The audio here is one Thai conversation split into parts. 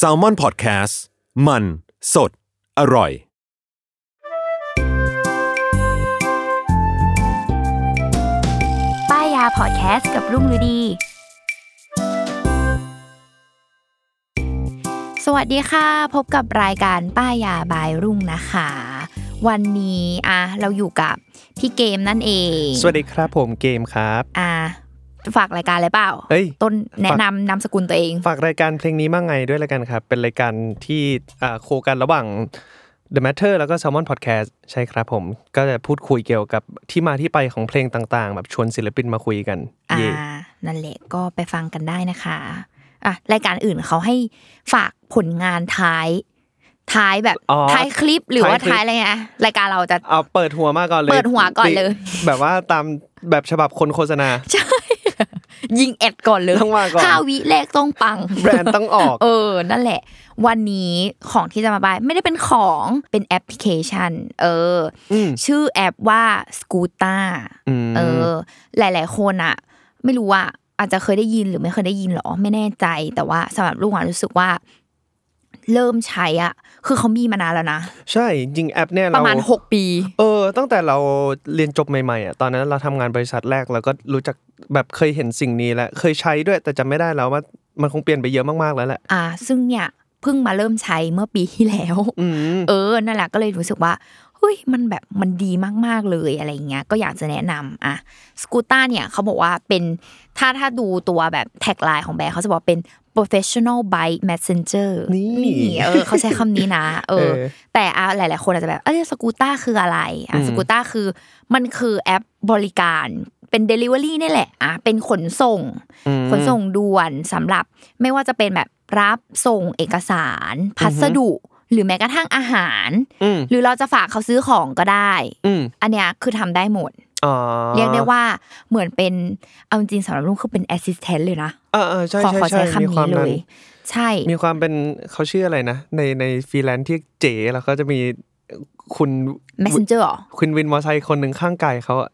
s a l ม o n PODCAST มัน สด อร่อย ป้ายยาพอดแคสต์กับรุ่งฤดี สวัสดีค่ะ พบกับรายการป้ายยาบายรุ่งนะคะ วันนี้อะเราอยู่กับพี่เกมนั่นเอง สวัสดีครับผมเกมครับ อะ ฝากรายการอะไรเปล่าเฮ้ยต้นแนะนำนามสกุลตัวเอง ฝากรายการเพลงนี้มั่งไงด้วยละกันครับ เป็นรายการที่อ่าโคกันระหว่าง The Matter แล้วก็ Salmon Podcast ใช่ครับผม ก็จะพูดคุยเกี่ยวกับที่มาที่ไปของเพลงต่างๆ แบบชวนศิลปินมาคุยกันอ่าเย่นั่นแหละก็ไปฟังกันได้นะคะอะรายการอื่นเขาให้ฝากผลงานท้ายท้ายแบบอ๋อท้ายคลิปหรือว่าท้ายคลิปท้ายอะไรเงี้ยรายการเราจะเอาเปิดหัวมาก่อนเลยเปิดหัวก่อนเลย แบบว่าตามแบบฉบับคนโฆษณาใช่ ยิงแอดก่อนเลยต้องมาก่อนห้าวิแรกต้องปัง แบรนด์ต้องออก เออ นั่นแหละ วันนี้ของที่จะมาบายไม่ได้เป็นของเป็นแอปพลิเคชัน เอออมชื่อแอปว่าสกูต้าอืมเออ หลาย ๆ คนอะไม่รู้ว่าอาจจะเคยได้ยินหรือไม่เคยได้ยินหรอไม่แน่ใจ แต่ว่าสำหรับลูกหวานรู้สึกว่า เริ่มใช้อะคือเขามีมานานแล้วนะ ใช่จริงๆแอปเนี่ยปเราระมาณหกปี เออ ตั้งแต่เราเรียนจบใหม่ๆอะตอนนั้นเราทำงานบริษัทแรกแล้วก็รู้จักแบบเคยเห็นสิ่งนี้แล้วเคยใช้ด้วย แต่จำไม่ได้แล้วว่ามันคงเปลี่ยนไปเยอะมากๆแล้วแหละอ่า ซึ่งเนี่ยเพิ่งมาเริ่มใช้เมื่อปีที่แล้วอืมเออนั่นแหละก็เลยรู้สึกว่าเฮ้ยมันแบบมันดีมากๆเลยอะไรเงี้ยก็อยากจะแนะนำอะสกูต้าเนี่ยเขาบอกว่าเป็นถ้าถ้าดูตัวแบบแท็กไลน์ของแบรนด์เขาจะบอกเป็น professional bike messenger นี่เออเขาใช้คำนี้นะ เออเออแต่อะหลาย ๆ คนอาจจะแบบเอ้ยสกูต้าคืออะไรอะอืมสกูต้าคือมันคือแอปบริการเป็น delivery นี่แหละอะเป็นขนส่งอืมขนส่งด่วนสำหรับไม่ว่าจะเป็นแบบรับส่งเอกสาร พัสดุ หรือแม้กระทั่งอาหารอืมหรือเราจะฝากเขาซื้อของก็ได้อืมอันเนี้ยคือทำได้หมดอ๋อ เรียกได้ว่าเหมือนเป็นเอาจริงๆสำหรับลุงคือเป็นแอสซิสแตนต์เลยนะเออเออใช่ขอใช่ขอใช่ใช้มีคำความนี้เลนั้นยใช่ มีความเป็นเขาชื่ออะไรนะ ในในฟรีแลนซ์ที่เจ๋แล้วก็จะมีคุณ messenger เหรอคุณวินมอไซค์คนหนึ่งข้างกายเขาอะ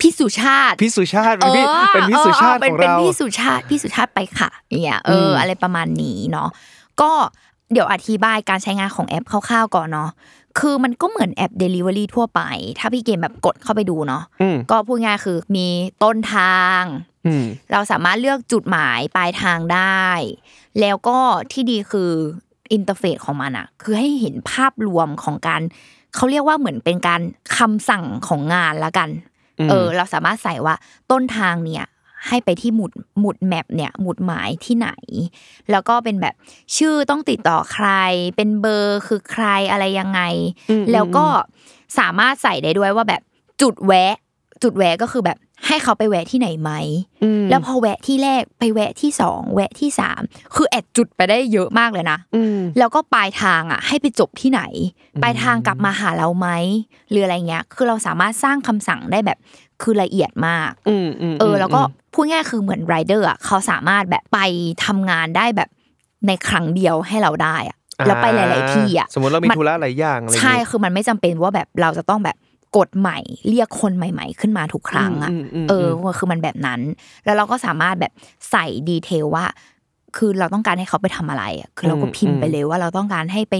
พี่สุชาติพี่สุชาติเป็นพี่เป็นพี่สุชาติเออของเป็นเราพี่สุชาติพี่สุชาติไปค่ะเนี่ยเอออมอะไรประมาณนี้เนาะก็เดี๋ยวอธิบายการใช้งานของแอปคร่าวๆก่อนเนาะ คือมันก็เหมือนแอป Delivery ทั่วไป ถ้าพี่เกมแบบกดเข้าไปดูเนาะอืมก็พูดง่ายคือมีต้นทางอืมเราสามารถเลือกจุดหมายปลายทางได้ แล้วก็ที่ดีคืออินเทอร์เฟซของมันอะคือให้เห็นภาพรวมของการเขาเรียกว่าเหมือนเป็นการคำสั่งของงานละกันอืมเออ เราสามารถใส่ว่าต้นทางเนี่ย ให้ไปที่หมุดหมุดแมปเนี่ยหมุดหมายที่ไหน แล้วก็เป็นแบบชื่อต้องติดต่อใคร เป็นเบอร์คือใครอะไรยังไงอืมแล้วก็สามารถใส่ได้ด้วยว่าแบบจุดแวะ จุดแวะก็คือแบบให้เขาไปแวะที่ไหนไหมอืมแล้วพอแวะที่แรกไปแวะที่สองแวะที่สามคือแอดจุดไปได้เยอะมากเลยนะอืมแล้วก็ปลายทางอะ ให้ไปจบที่ไหน ปลายทางกลับมาหาเราไหมหรืออะไรเงี้ย คือเราสามารถสร้างคำสั่งได้แบบ คือละเอียดมากอืมอืมเออ แล้วก็พูดง่ายคือเหมือนไรเดอร์อะเขาสามารถแบบไปทำงานได้แบบในครั้งเดียวให้เราได้อะแล้วไปหลาย ๆ ที่อะสมมติเรามีมันธุระหลายอย่างอะไรอย่างใช่งี้คือมันไม่จำเป็นว่าแบบเราจะต้องแบบกดใหม่เรียกคนใหม่ ๆ ขึ้นมาทุกครั้งอะอืมอืมอืมเออคือมันแบบนั้น แล้วเราก็สามารถแบบใส่ดีเทลว่า คือเราต้องการให้เขาไปทำอะไรอะคือเราก็พิมพ์ไปเลยว่าเราต้องการให้ไป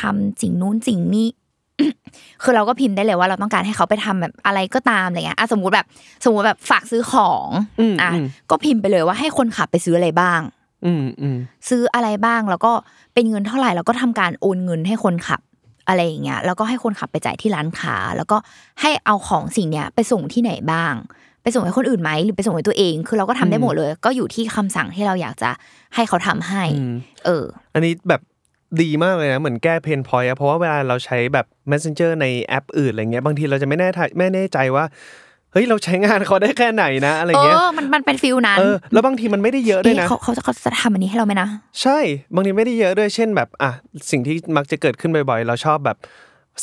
ทำสิ่งนู้นสิ่งนี้ คือเราก็พิมพ์ได้เลยว่าเราต้องการให้เขาไปทำแบบอะไรก็ตามอะไรเงี้ยอะสมมุติแบบสมมุติแบบฝากซื้อของอืมอะอืมก็พิมพ์ไปเลยว่าให้คนขับไปซื้ออะไรบ้างอืมอืมซื้ออะไรบ้างแล้วก็เป็นเงินเท่าไหร่แล้วก็ทำการโอนเงินให้คนขับอะไรอย่างเงี้ยแล้วก็ให้คนขับไปจ่ายที่ร้านค้า แล้วก็ให้เอาของสิ่งเนี้ยไปส่งที่ไหนบ้าง ไปส่งให้คนอื่นไหมหรือไปส่งให้ตัวเอง คือเราก็ทำได้หมดเลย ก็อยู่ที่คำสั่งที่เราอยากจะให้เขาทำให้อืมเออ อันนี้แบบ ดีมากเลยนะเหมือนแก้ pain point อะเพราะว่าเวลาเราใช้แบบ messenger ในแอปอื่นอะไรเงี้ยบางทีเราจะไม่แน่ใจไม่แน่ใจว่าเฮ้ยเราใช้งานเขาได้แค่ไหนนะอะไรเอเงี้ยอมันมันเป็น feel นั้นเออแล้วบางทีมันไม่ได้เยอะด้วยเอ๊ะนะเขาเขาจะเขาจะทำอันนี้ให้เราไหมนะใช่ บางทีไม่ได้เยอะด้วยเช่นแบบอะสิ่งที่มักจะเกิดขึ้นบ่อยๆ เราชอบแบบ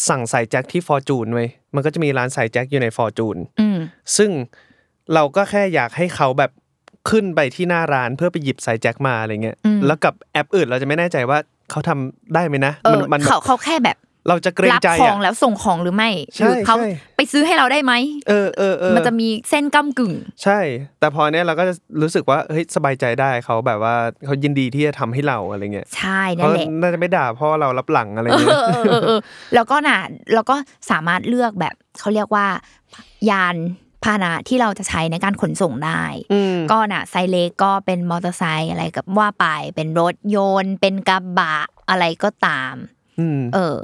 สั่งใส่แจ็คที่ฟอร์จูนไว้ยมันก็จะมีร้านใส่แจ็คอยู่ในฟอร์จูนอืมซึ่งเราก็แค่อยากให้เขาแบบขึ้นไปที่หน้าร้านเพื่อไปหยิบสายแจ็คมาอะไรเงี้ยอืมแล้วกับแอปอื่นเราจะไม่แน่ใจว่า เขาทำได้ไหมนะเออมันแบเขาบเขาแค่แบบเราจะเกรงรับใจของอะแล้วส่งของหรือไม่ใช่หรือเขาใช่ไปซื้อให้เราได้ไหมเออเออเออมันจะมีเส้นก้ากึ่ง ใช่ แต่พอเนี้ยเราก็จะรู้สึกว่าเฮ้ยสบายใจได้เขาแบบว่าเขายินดีที่จะทำให้เราอะไรเงี้ยใช่นั่เขานแหละน่าจะไม่ด่าเพราะเรารับหลังอะไรเอเงี้ยอเออเออเออแล้วก็น่ะแล้วก็สามารถเลือกแบบเขาเรียกว่ายาน พาหนะที่เราจะใช้ในการขนส่งได้อืมก็น่ะไซส์เล็กก็เป็นมอเตอร์ไซค์อะไรกับว่าไปเป็นรถยนต์ เป็นกระบะอะไรก็ตามอืมเออ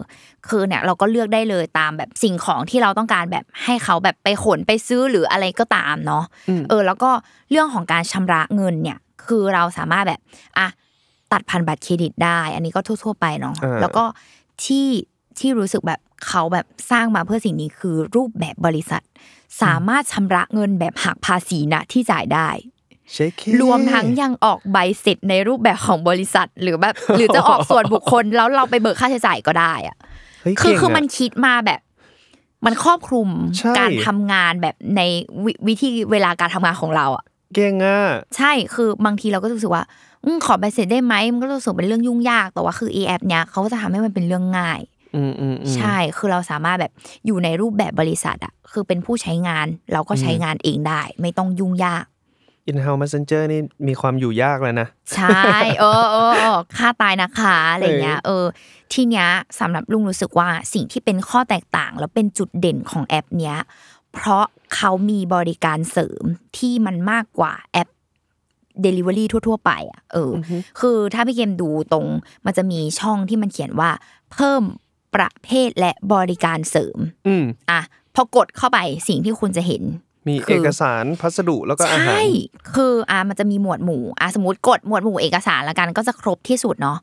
คือเนี่ยเราก็เลือกได้เลยตามแบบสิ่งของที่เราต้องการแบบให้เขาแบบไปขนไปซื้อหรืออะไรก็ตามเนาะอืมเออ แล้วก็เรื่องของการชำระเงินเนี่ย คือเราสามารถแบบอะตัดผ่านบัตรเครดิตได้ อันนี้ก็ทั่ว ๆ ไปเนาะอ่าแล้วก็ที่ที่รู้สึกแบบ เขาแบบสร้างมาเพื่อสิ่งนี้คือรูปแบบบริษัท สามารถชำระเงินแบบหักภาษีนะที่จ่ายได้เชคเครวมทั้งยังออกใบเสร็จในรูปแบบของบริษัทหรือแบบ หรือจะออกส่วนบุคคลแล้วเราไปเบิกค่าใช้จ่ายก็ได้อะเฮ้ยคือเก่งคือมันะคิดมาแบบ มันครอบคลุมใช่การทำงานแบบในวิวิธีเวลาการทำงานของเราอะเก่งอะใช่คือบางทีเราก็รู้สึกว่าอืมขอใบเสร็จได้ไหมมันก็รู้สึกเป็นเรื่องยุ่งยากแต่ว่าคือแอปเนี้ยเขาก็จะทำให้มันเป็นเรื่องง่ายอืมอืมอืม ใช่คือเราสามารถแบบอยู่ในรูปแบบบริษัทอะคือเป็นผู้ใช้งานเราก็ใช้งานเองได้ ไม่ต้องยุ่งยาก in-house messenger นี่มีความอยู่ยากเลยนะ ใช่เออเออเออค่าตายนะคะอะไรเงี้ย เออ ทีเนี้ยสำหรับลุงรู้สึกว่าสิ่งที่เป็นข้อแตกต่าง แล้วเป็นจุดเด่นของแอปเนี้ย เพราะเขามีบริการเสริมที่มันมากกว่าแอป Delivery ทั่ว ๆ ไปอะเอออคือถ้าพี่เกมดูตรงมันจะมีช่องที่มันเขียนว่าเพิ่ม ประเภทและบริการเสริม อืมอะพอกดเข้าไปสิ่งที่คุณจะเห็น มีคือเอกสารพัสดุแล้วก็อาหารใช่คืออะมันจะมีหมวดหมู่อะสมมติกดหมวดหมู่เอกสารละกันก็จะครบที่สุดเนาะ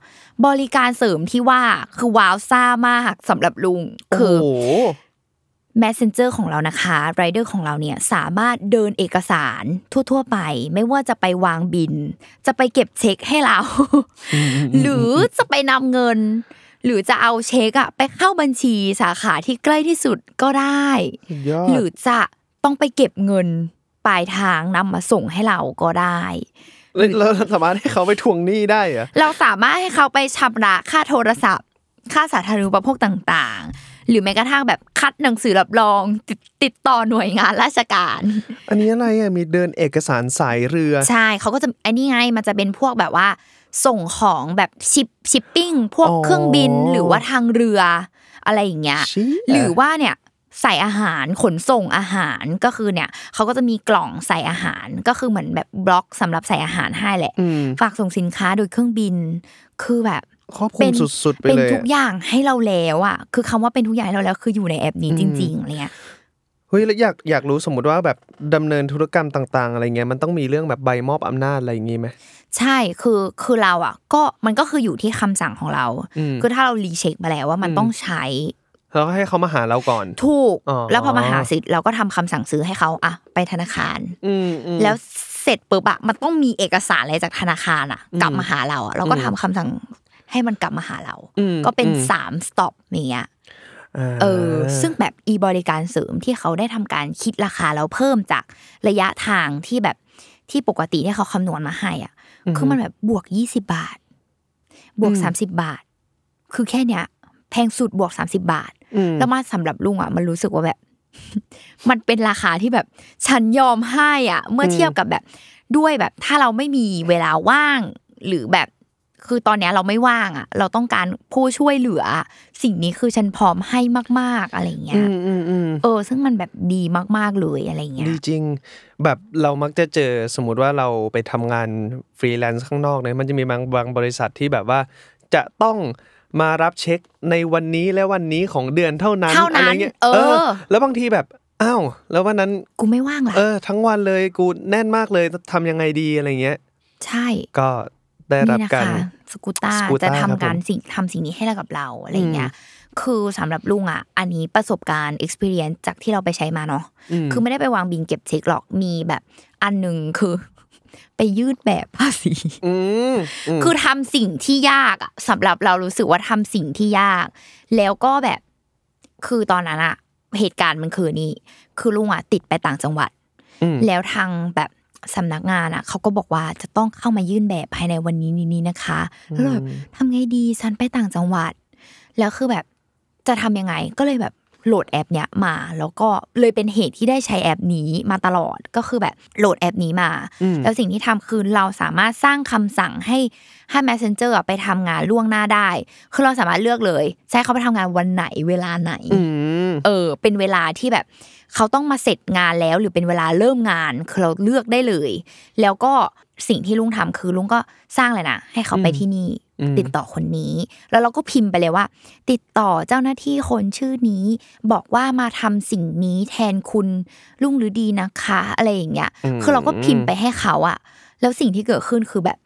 บริการเสริมที่ว่าคือว้าวซ่ามากสำหรับลุงคือโอ้โห Messenger ของเรานะคะ Rider ของเราเนี่ยสามารถเดินเอกสารทั่ว ๆ ไป ไม่ว่าจะไปวางบิน จะไปเก็บเช็คให้เรา หรือจะไปนำเงิน หรือจะเอาเช็คอะไปเข้าบัญชีสาขาที่ใกล้ที่สุดก็ได้สุดยอดหรือจะต้องไปเก็บเงินปลายทางนำมาส่งให้เราก็ได้แล้วเราสามารถให้เขาไปทวงหนี้ได้เหรอเราสามารถให้เขาไปชำระค่าโทรศัพท์ ค่าสาธารณูปโภคต่างๆ หรือแม้กระทั่งแบบคัดหนังสือรับรองติดติดต่อหน่วยงานราชการ อันนี้อะไรอะมีเดินเอกสารสายเรือ ใช่เขาก็จะไอ้นี่ไงมันจะเป็นพวกแบบว่า ส่งของแบบชิปชิปปิ้งพวกอ๋อเครื่องบินหรือว่าทางเรืออะไรอย่างเงี้ยเชี่ยหรือว่าเนี่ยใส่อาหารขนส่งอาหารก็คือเนี่ยเขาก็จะมีกล่องใส่อาหารก็คือเหมือนแบบบล็อกสำหรับใส่อาหารให้แหละอืมฝากส่งสินค้าโดยเครื่องบิน คือแบบครอบคลุเป็มนสุดๆไปเป็นเลยทุกอย่างให้เราแล้วอะคือคำว่าเป็นทุกอย่างให้เราแล้ว คืออยู่ในแอปนี้จริงๆอะไรเงี้ยเฮ้ยแล้วอยากอยากรู้สมมติว่าแบบดำเนินธุรกรรมต่าง ๆ อะไรเงี้ยมันต้องมีเรื่องแบบใบมอบอำนาจอะไรอย่างงี้ไหม ใช่คือคือเราอะ ก็มันก็คืออยู่ที่คำสั่งของเราอืมคือถ้าเรารีเช็คมาแล้วว่ามันอืมต้องใช้แล้วก็ให้เขามาหาเราก่อน ถูกอ๋อแล้วพอมาหาสิทธิ์เราก็ทำคำสั่งซื้อให้เขาอะไปธนาคาร อืมอืมแล้วเสร็จปุ๊บอะมันต้องมีเอกสารอะไรจากธนาคารอะกลับมาหาเราอะเราก็อืมทำคำสั่งให้มันกลับมาหาเราอืมก็เป็นอืมสามสต็อปอย่างเงี้ยาเออซึ่งแบบอีบริการเสริมที่เขาได้ทำการคิดราคาแล้วเพิ่มจากระยะทางที่แบบที่ปกติที่เขาคำนวณมาให้อะ คือมันแบบบวกยี่สิบาท บวกสามสิบาท คือแค่เนี้ยแพงสุดบวกสามสิบาทอืมแล้วมาสำหรับลุงอะมันรู้สึกว่าแบบ มันเป็นราคาที่แบบฉันยอมให้อะ เมื่อเทียบกับแบบด้วยแบบถ้าเราไม่มีเวลาว่าง หรือแบบ คือตอนเนี้ยเราไม่ว่างอะ เราต้องการผู้ช่วยเหลือ สิ่งนี้คือฉันพร้อมให้มาก ๆอะไรเงี้อืยมอืมอืมเออ ซึ่งมันแบบดีมาก ๆเลยอะไรเงี้ยดีจริง แบบเรามักจะเจอสมมุติว่าเราไปทำงานฟรีแลนซ์ข้างนอกเนี่ยมันจะมีบางบางบริษัทที่แบบว่าจะต้องมารับเช็คในวันนี้และวันนี้ของเดือนเท่านั้นเท่านั้นอะไรเงี้ยเออ แล้วบางทีแบบอ้าวแล้ววันนั้นกูไม่ว่างล่ะเออ ทั้งวันเลยกูแน่นมากเลยทำยังไงดีอะไรเงี้ย ใช่ ก็ ได้รับนี่นะการคะสกูต้า Scooter จะทำครับผมการสิ่งทำสิ่งนี้ให้กับเราอะไรเงี้ยคือสำหรับลุงอะ อันนี้ประสบการณ์ experience จากที่เราไปใช้มาเนาะคือไม่ได้ไปวางบินเก็บเช็คหรอกมีแบบอันหนึ่งคือ ไปยืดแบบภาษีอืมอืมคือทำสิ่งที่ยากอะสำหรับเรารู้สึกว่าทำสิ่งที่ยาก แล้วก็แบบ คือตอนนั้นอะเหตุการณ์มันคือนี่คือลุงอะติดไปต่างจังหวัดอืมแล้วทางแบบ สำนักงานอะเขาก็บอกว่าจะต้องเข้ามายื่นแบบภายในวันนี้นี้นี้นะคะแล้วเราแบบทำไงดีฉันไปต่างจังหวัด แล้วคือแบบจะทำยังไงก็เลยแบบโหลดแอปเนี้ยมา แล้วก็เลยเป็นเหตุที่ได้ใช้แอปนี้มาตลอดก็คือแบบโหลดแอปนี้มา แล้วสิ่งที่ทำคือเราสามารถสร้างคำสั่งให้ให้ messenger อะไปทำงานล่วงหน้าได้ คือเราสามารถเลือกเลยใช้เขาไปทำงานวันไหนเวลาไหนอืมเออ เป็นเวลาที่แบบ เขาต้องมาเสร็จงานแล้วหรือเป็นเวลาเริ่มงานคือเราเลือกได้เลย แล้วก็สิ่งที่ลุงทำคือลุงก็สร้างเลยนะให้เขาไปที่นี่ติดต่อคนนี้ แล้วเราก็พิมพ์ไปเลยว่า ติดต่อเจ้าหน้าที่คนชื่อนี้ บอกว่ามาทำสิ่งนี้แทนคุณลุงหรือดีนะคะ อะไรอย่างเงี้ยคือเราก็พิมพ์ไปให้เขาอะแล้วสิ่งที่เกิดขึ้นคือแบบ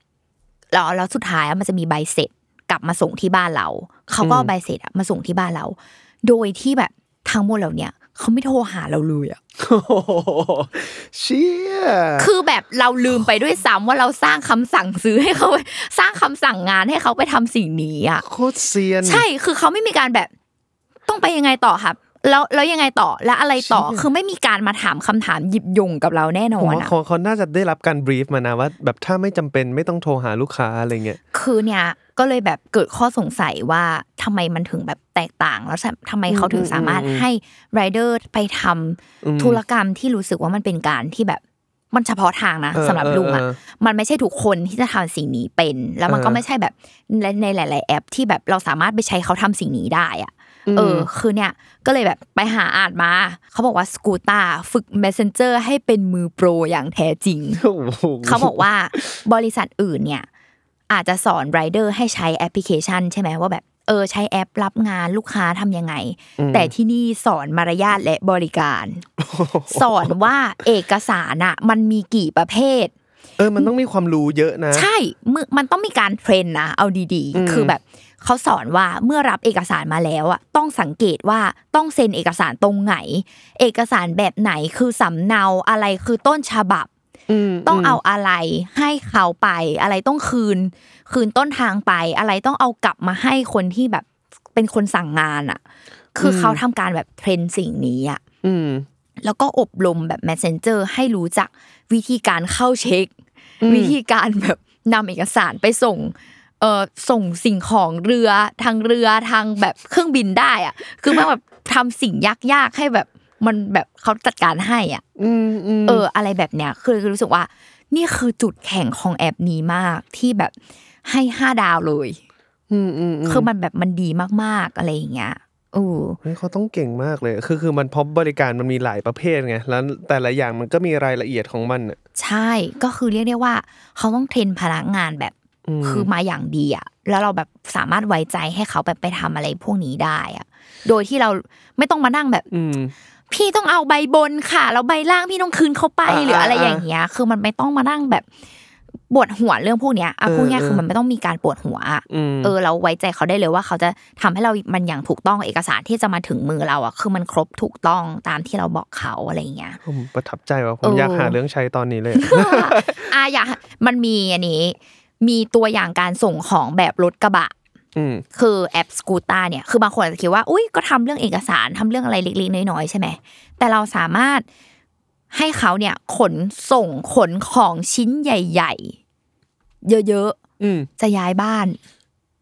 แล้วแล้วสุดท้ายอะมันจะมีใบเสร็จกลับมาส่งที่บ้านเรา เขาก็เอาใบเสร็จอะมาส่งที่บ้านเรา โดยที่แบบทั้งหมดเหล่าเนี้ย เขาไม่โทรหาเราเลยอะโอ้โหเชี่ยคือแบบเราลืมไปด้วยซ้ำว่าเราสร้างคำสั่งซื้อให้เขาสร้างคำสั่งงานให้เขาไปทำสิ่งนี้อะโคตรเซียน ใช่คือเขาไม่มีการแบบ ต้องไปยังไงต่อครับ แล้วแล้วยังไงต่อแล้วอะไรต่อเชี่ยคือไม่มีการมาถามคำถามหยิบยงกับเราแน่นผอมนว่าอะเขาเขาน่าจะได้รับการบรีฟมานะว่า แบบถ้าไม่จำเป็นไม่ต้องโทรหาลูกค้าอะไรเงี้ยคือเนี่ยก็เลยแบบเกิดข้อสงสัยว่าทำไมมันถึงแบบแตกต่าง แล้วทำไมเขาถึงสามารถให้ไรเดอร์ไปทำธุรกรรมที่รู้สึกว่ามันเป็นการที่แบบมันเฉพาะทางนะเออสำหรับลุงอะเออมันไม่ใช่ทุกคนที่จะทำสิ่งนี้เป็น แล้วมันก็เออไม่ใช่แบบในในหลาย ๆ แอปที่แบบเราสามารถไปใช้เขาทำสิ่งนี้ได้อะ เออ คือเนี่ยก็เลยแบบไปหาอ่านมา เขาบอกว่าสกูตาฝึก messenger ให้เป็นมือโปรอย่างแท้จริงโอ้โหเขาบอกว่าบริษัทอื่นเนี่ยอาจจะสอนไรเดอร์ให้ใช้แอปพลิเคชัน ใช่ไหมว่าแบบเออใช้แอปรับงานลูกค้าทำยังไง แต่ที่นี่สอนมารยาทและบริการ สอนว่าเอกสารอะมันมีกี่ประเภท เออมันต้องมีความรู้เยอะนะ ใช่มือมันต้องมีการเทรนนะเอาดีๆ คือแบบ เขาสอนว่าเมื่อรับเอกสารมาแล้วอะต้องสังเกตว่าต้องเซ็นเอกสารตรงไหน เอกสารแบบไหนคือสำเนาอะไรคือต้นฉบับต้องเอาอะไรให้เขาไป อะไรต้องคืน คืนต้นทางไป อะไรต้องเอากลับมาให้คนที่แบบเป็นคนสั่งงานอะ คือเขาทำการแบบเทรนสิ่งนี้อะอืมแล้วก็อบรมแบบ messenger ให้รู้จักวิธีการเข้าเช็ค วิธีการแบบนำเอกสารไปส่ง เอ่อส่งสิ่งของเรือทางเรือทางแบบเครื่องบินได้อะ คือมันแบบทำสิ่งยากๆให้แบบมันแบบเขาจัดการให้อะอืมอืมเออ อะไรแบบเนี้ยคือรู้สึกว่า นี่คือจุดแข็งของแอปนี้มากที่แบบให้ห้าดาวเลยอืมอืมอืมคือมันแบบมันดีมากๆอะไรอย่างเงี้ยโอ้เฮ้ยเขาต้องเก่งมากเลย คือคือมันพบบริการมันมีหลายประเภทไง แล้วแต่ละอย่างมันก็มีรายละเอียดของมันอะใช่ ก็คือเรียกได้ว่า เขาต้องเทรนพนักงานแบบ คือมาอย่างดีอะแล้วเราแบบสามารถไว้ใจให้เขาแบบไปทำอะไรพวกนี้ได้อะโดยที่เราไม่ต้องมานั่งแบบอืมพี่ต้องเอาใบบนค่ะแล้วใบล่างพี่ต้องคืนเขาไปอ่าหรืออะไรอ่าอย่างเงี้ย คือมันไม่ต้องมานั่งแบบปวดหัวเรื่องพวกเนี้ยอะเออพูดง่ายเออคือมันไม่ต้องมีการปวดหัวอะอืมเออเราไว้ใจเขาได้เลยว่าเขาจะทำให้เรามันอย่างถูกต้องเอกสารที่จะมาถึงมือเราอะคือมันครบถูกต้องตามที่เราบอกเขาอะไรอย่างเงี้ยผมประทับใจว่ะผเอมออยากหาเรื่องใช้ตอนนี้เลยอะอยากมันมีอันนี้ มีตัวอย่างการส่งของแบบรถกระบะอืมคือแอปสกูตาเนี่ยคือบางคนอาจจะคิดว่าอุ้ยก็ทำเรื่องเอกสารทำเรื่องอะไรเล็กๆน้อยๆใช่ไหมแต่เราสามารถให้เขาเนี่ยขนส่งขนของชิ้นใหญ่ ๆ เยอะอืมๆจะย้ายบ้าน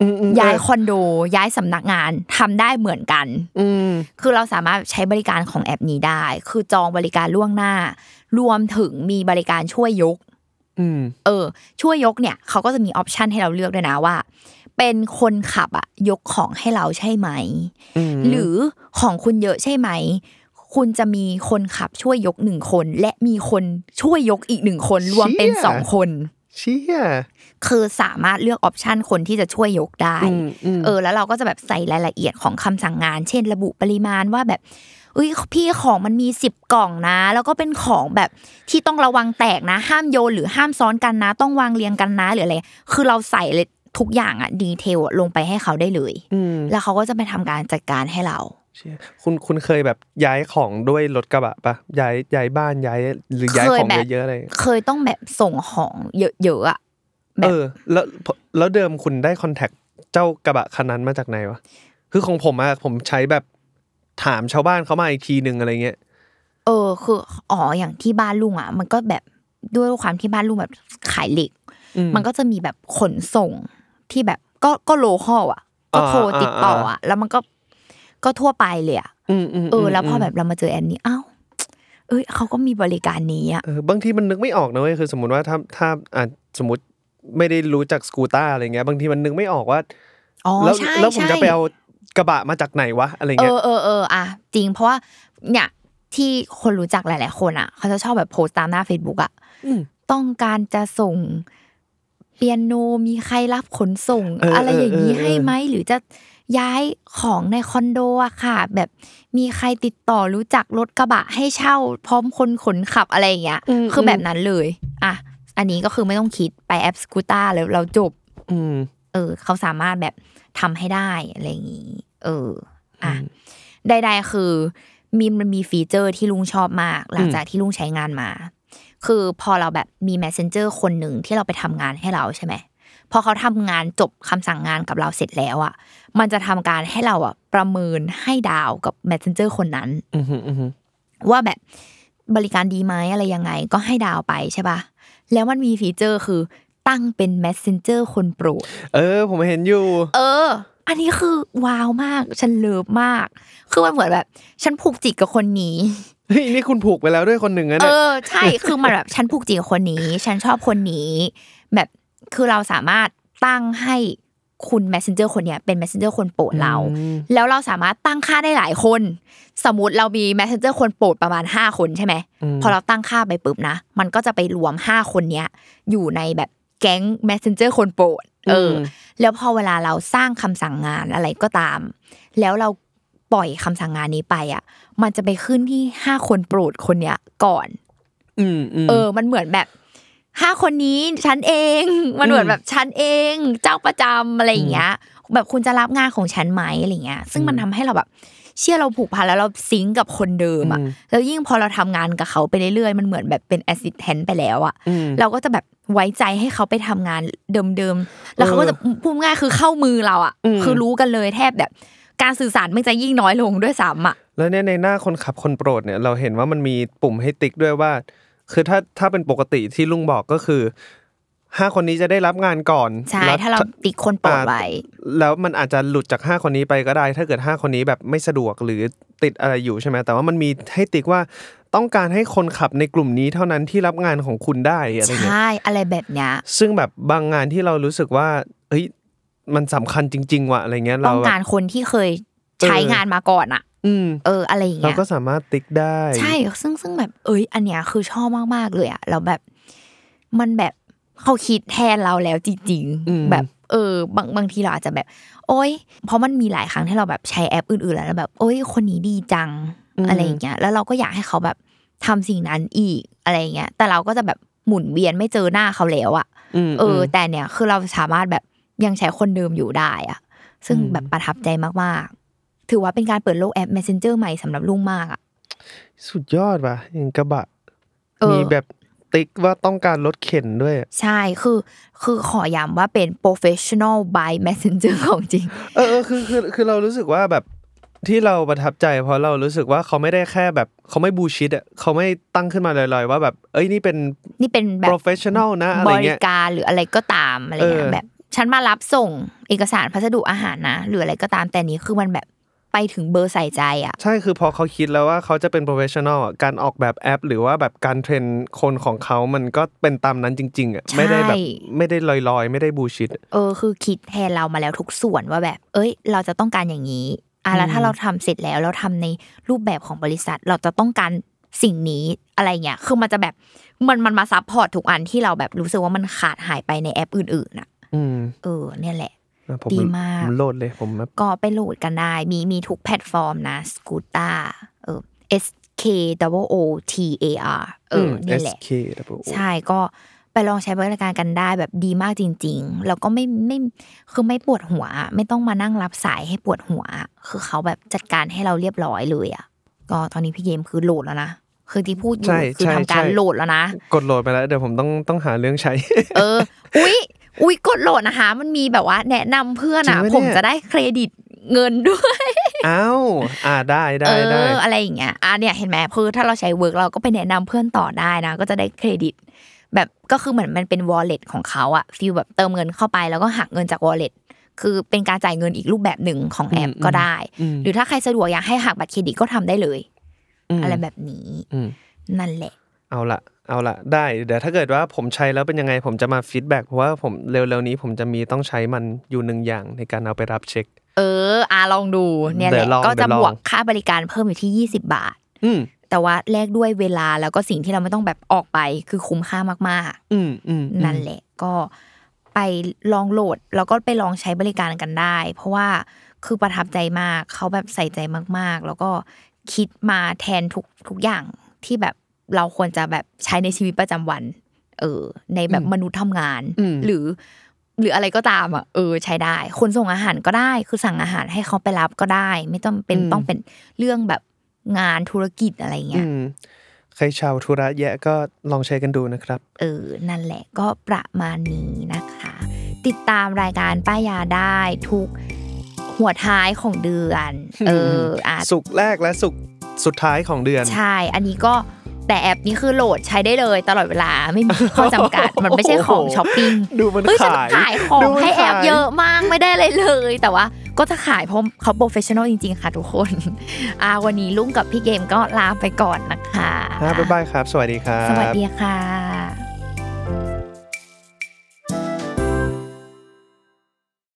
อืมอืมย้ายเออคอนโดย้ายสำนักงานทำได้เหมือนกันอืมคือเราสามารถใช้บริการของแอปนี้ได้ คือจองบริการล่วงหน้า รวมถึงมีบริการช่วยยกอืม เออ ช่วยยกเนี่ยเขาก็จะมีออปชันให้เราเลือกด้วยนะว่า เป็นคนขับอะยกของให้เราใช่ไหมอืมหรือของคุณเยอะใช่ไหม คุณจะมีคนขับช่วยยกหนึ่งคน และมีคนช่วยยกอีกหนึ่งคนรวมเป็นสองคนเชี่ยคือสามารถเลือกออปชันคนที่จะช่วยยกได้อืมอืมเออ แล้วเราก็จะแบบใส่รายละเอียดของคำสั่งงาน เช่น ระบุปริมาณว่าแบบ อ้ยพี่ของมันมีสิบกล่องนะ แล้วก็เป็นของแบบที่ต้องระวังแตกนะ ห้ามโยนหรือห้ามซ้อนกันนะ ต้องวางเรียงกันนะหรืออะไรคือเราใส่เลยทุกอย่างอะดีเทลลงไปให้เขาได้เลยอืมแล้วเขาก็จะไปทำการจัดการให้เราเชี่ยคุณคุณเคยแบบย้ายของด้วยรถกระบะปะย้ายย้ายบ้านย้ายหรือย้ายเคยของแบบเยอะๆอะไรเคยต้องแบบส่งของเยอะๆอะแบบเออ แล้วแล้วเดิมคุณได้คอนแทคเจ้ากระบะคันนั้นมาจากไหนวะคือของผมอะผมใช้แบบ ถามชาวบ้านเขามาอีกทีหนึ่งอะไรเงี้ยเออคืออ๋ออย่างที่บ้านลุงอะมันก็แบบด้วยความที่บ้านลุงแบบขายเหล็กอืมมันก็จะมีแบบขนส่งที่แบบก็ก็โลคอลอะก็โทรอ่าติดต่ออ่าอะแล้วมันก็ก็ทั่วไปเลยอะอืมอืมเออ แล้วพอมแบบเรามาเจอแอนนี้อ้าวเอ้ยเขาก็มีบริการนี้อะเออบางทีมันนึกไม่ออกนะเว้ยคือ สมมติว่าถ้าถ้าอะสมมติไม่ได้รู้จักสกูต้าอะไรเงี้ยบางทีมันนึกไม่ออกว่าอ๋อแล้วใช่แล้วผมใช่จะไปเอา กระบะมาจากไหนวะอะไรเอเงี้ยอเออเอออะจริง เพราะว่าเนี่ยที่คนรู้จักหลาย ๆ คนอะ เขาจะชอบแบบโพสต์ตามหน้า Facebook อะอืมต้องการจะส่งเปียโนมีใครรับขนส่งเออออะไรอย่างนี้เออเออให้ไหมหรือจะย้ายของในคอนโดอะค่ะ แบบมีใครติดต่อรู้จักรถกระบะให้เช่า พร้อมคนขนขับอะไรอย่างเงี้ยคือแบบนั้นเลย อะ อันนี้ก็คือไม่ต้องคิดไปแอปสกูต้าแล้วเราจบอืมเออ เขาสามารถแบบ ทำให้ได้อะไรอย่างนี้ เออ อะใดๆคือ มีมันมี feature ที่ลุงชอบมาก หลังจากที่ลุงใช้งานมา คือพอเราแบบมี messenger คนหนึ่งที่เราไปทำงานให้เราใช่ไหมพอเขาทำงานจบคำสั่งงานกับเราเสร็จแล้วอะ มันจะทำการให้เราอะ ประเมินให้ดาวกับ messenger คนนั้นอืมอืมอืมว่าแบบบริการดีไหมอะไรยังไง ก็ให้ดาวไปใช่ปะแล้วมันมี feature คือ ตั้งเป็น messenger คนโปรด เออ ผมเห็นอยู่ เออ อันนี้คือว้าวมาก ฉันเลิฟมาก คือมันเหมือนแบบ ฉันผูกจิตกับคนนี้เฮ้ยนี่คุณผูกไปแล้วด้วยคนหนึ่งนะเอเนี่ยอใช่ คือมันแบบฉันผูกจิตกับคนนี้ ฉันชอบคนนี้ แบบคือเราสามารถตั้งให้คุณ messenger คนเนี้ยเป็น messenger คนโปรดเรา แล้วเราสามารถตั้งค่าได้หลายคน สมมติเรามี messenger คนโปรดประมาณ 5 คนใช่ไหม พอเราตั้งค่าไปปุ๊บนะ มันก็จะไปรวม 5 คนเนี้ยอยู่ในแบบ แก๊ง messenger คนโปรดเอออแล้วพอเวลาเราสร้างคำสั่งงานอะไรก็ตาม แล้วเราปล่อยคำสั่งงานนี้ไปอะ มันจะไปขึ้นที่5คนโปรดคนเนี้ยก่อนอืมอืมเออ มันเหมือนแบบห้าคนนี้ฉันเอง มันเหมือนแบบฉันเอง เจ้าประจำอะไรอย่างเงี้ย แบบคุณจะรับงานของฉันไหมอะไรเงี้ย ซึ่งมันทำให้เราแบบ เชื่อเราผูกพันแล้วเราซิงก์กับคนเดิมอะแล้วยิ่งพอเราทำงานกับเขาไปเรื่อยๆมันเหมือนแบบเป็น assistant ไปแล้วอะเราก็จะแบบไว้ใจให้เขาไปทำงานเดิมๆแล้วเขาก็จะพูดง่ายคือเข้ามือเราอะคือรู้กันเลยแทบแบบการสื่อสารมันจะยิ่งน้อยลงด้วยซ้ำอะแล้วเนี่ยในหน้าคนขับคนโปรดเนี่ยเราเห็นว่ามันมีปุ่มให้ติ๊กด้วยว่า คือถ้าถ้าเป็นปกติที่ลุงบอกก็คือ ห้าคนนี้จะได้รับงานก่อนใช่แล้วถ้าเราติ๊กคนโปรดไว้แล้วมันอาจจะหลุดจากห้าคนนี้ไปก็ได้ ถ้าเกิดห้าคนนี้แบบไม่สะดวกหรือติดอะไรอยู่ใช่ไหมแต่ว่ามันมีให้ติ๊กว่าต้องการให้คนขับในกลุ่มนี้เท่านั้นที่รับงานของคุณได้อะไรเงี้ยใช่อะไรแบบเนี้ยซึ่งแบบบางงานที่เรารู้สึกว่าเฮ้ยมันสำคัญจริง ๆ ว่ะอะไรเงี้ยต้เราองแบบการคนที่เคยใช้เอองานมาก่อนอะอืมเอออะไรอย่างเราเงี้ยก็สามารถติ๊กได้ ใช่ซึ่งซึ่งแบบเอ้ยอันเนี้ยคือชอบมากๆเลยอะแล้วแบบมันแบบ เขาคิดแทนเราแล้วจริงอืมๆแบบเออบางบางทีเราอาจจะแบบ โอ๊ย เพราะมันมีหลายครั้งที่เราแบบใช้แอปอื่นๆแล้วแล้วแบบ โอ๊ยคนนี้ดีจังอะไรอย่างเงี้ยแล้วเราก็อยากให้เขาแบบทำสิ่งนั้นอีกอะไรอย่างเงี้ย แต่เราก็จะแบบหมุนเวียนไม่เจอหน้าเขาแล้วอะมเออมแต่เนี่ยคือเราสามารถแบบยังใช้คนเดิมอยู่ได้อะซึ่งอืมแบบประทับใจมากๆ ถือว่าเป็นการเปิดโลกแอป Messenger ใหม่สำหรับลุงมากอะสุดยอดว่ะอย่างกระบะเออมีแบบ ติ๊กว่าต้องการรถเข็นด้วย ใช่คือคือขอย้ำว่าเป็น professional by Messenger ของจริงเออเออคือคือคือเรารู้สึกว่าแบบที่เราประทับใจ เพราะเรารู้สึกว่าเขาไม่ได้แค่แบบเขาไม่บูชิดอะเขาไม่ตั้งขึ้นมาลอยๆ ว่าแบบ เอ้ยนี่เป็นนี่เป็นแบบ professional นะอะไรบริเงี้ยการหรืออะไรก็ตามอะไรเงี้เอยอแบบฉันมารับส่งเอกสารพัสดุอาหารนะ หรืออะไรก็ตามแต่นี้คือมันแบบ ไปถึงเบอร์ใส่ใจอะใช่คือพอเขาคิดแล้วว่าเขาจะเป็น professional อะการออกแบบแอป หรือว่าแบบการเทรนคนของเขามันก็เป็นตามนั้นจริง ๆอะไม่ได้แบบไม่ได้ลอยๆ ไม่ได้ bullshitเออคือคิดแทนเรามาแล้วทุกส่วนว่าแบบ เอ้ย เราจะต้องการอย่างนี้อะแล้วถ้าเราทำเสร็จแล้วเราทำในรูปแบบของบริษัท เราจะต้องการสิ่งนี้อะไรเงี้ยคือมันจะแบบมันมันมา support ทุกอันที่เราแบบรู้สึกว่ามันขาดหายไปในแอปอื่นๆน่ะอืมเออเนี่ยแหละอะผม ดีมากผมโหลดเลยผมแบบก็ไปโหลดกันได้ มีมีทุกแพลตฟอร์มนะ Skootarเออ S K W O T A R เออนี่แหละ SK double O ใช่ก็ไปลองใช้บริการกันได้แบบดีมากจริง ๆ แล้วก็ไม่ไม่คือไม่ปวดหัว ไม่ต้องมานั่งรับสายให้ปวดหัว คือเขาแบบจัดการให้เราเรียบร้อยเลยอะก็ตอนนี้พี่เกมคือโหลดแล้วนะคือที่พูดอยู่ใช่คือใช่ทำการใช่โหลดแล้วนะ กดโหลดไปแล้ว เดี๋ยวผมต้องต้องหาเรื่องใช้ เออ อุ๊ย อุ๊ยกดโหลดนะคะ มันมีแบบว่าแนะนำเพื่อนอะจริงปะเนี่ยผมจะได้เครดิตเงินด้วยอ้าวอ่าได้ได้เอได้ออะไรอย่างเงี้ยอะเนี่ยเห็นไหมคือถ้าเราใช้ work เราก็ไปแนะนำเพื่อนต่อได้นะ ก็จะได้เครดิต แบบก็คือเหมือนมันเป็น wallet ของเขาอะ feel แบบเติมเงินเข้าไปแล้วก็หักเงินจาก wallet คือเป็นการจ่ายเงินอีกรูปแบบหนึ่งของแอปก็ได้ หรือถ้าใครสะดวกอยากให้หักบัตรเครดิตก็ทำได้เลยมอะไรแบบนี้อืมนั่นแหละ เอาละเอาละได้เดี๋ยวถ้าเกิดว่าผมใช้แล้วเป็นยังไงผมจะมา feedback เพราะว่าผมเร็วๆนี้ผมจะมีต้องใช้มันอยู่หนึ่งอย่างในการเอาไปรับเช็ค เอออะลองดูเนี่ยแหเดี๋ละยวลองก็จะเดี๋ยวลองบวกค่าบริการเพิ่มอยู่ที่ 20 บาท อืมแต่ว่าแลกด้วยเวลาแล้วก็สิ่งที่เราไม่ต้องแบบออกไปคือคุ้มค่ามากอืมอืมๆนั่นแหละก็ไปลองโหลดแล้วก็ไปลองใช้บริการกันได้ เพราะว่าคือประทับใจมากเขาแบบใส่ใจมากๆ แล้วก็คิดมาแทนทุกทุกอย่างที่แบบ เราควรจะแบบใช้ในชีวิตประจำวัน เออ ในแบบมนุษย์ทำงาน หรือ หรืออะไรก็ตามอะเออ ใช้ได้ คนส่งอาหารก็ได้ คือสั่งอาหารให้เขาไปรับก็ได้ ไม่ต้องเป็นต้องเป็นเรื่องแบบงานธุรกิจอะไรเงี้อืยมใครชาวธุระแยะก็ลองใช้กันดูนะครับ เออ นั่นแหละก็ประมาณนี้นะคะ ติดตามรายการป้ายาได้ทุกหัวท้ายของเดือน เอออะสุกร์แรกและสุกร์สุดท้ายของเดือน ใช่ อันนี้ก็ แต่แอปนี้คือโหลดใช้ได้เลยตลอดเวลาไม่มีข้อจำกัดมันไม่ใช่ของช้อปปิ้งดูมันเฮ้ยฉันขายขายของดูมันให้แอปขายเยอะมากไม่ได้เลยเลย แต่ว่าก็จะขายเพราะเขา professional จริงๆ ค่ะทุกคนอ่าวันนี้ลุงกับพี่เกมก็ลาไปก่อนนะคะฮะบ๊ายบายครับ สวัสดีครับ สวัสดีค่ะ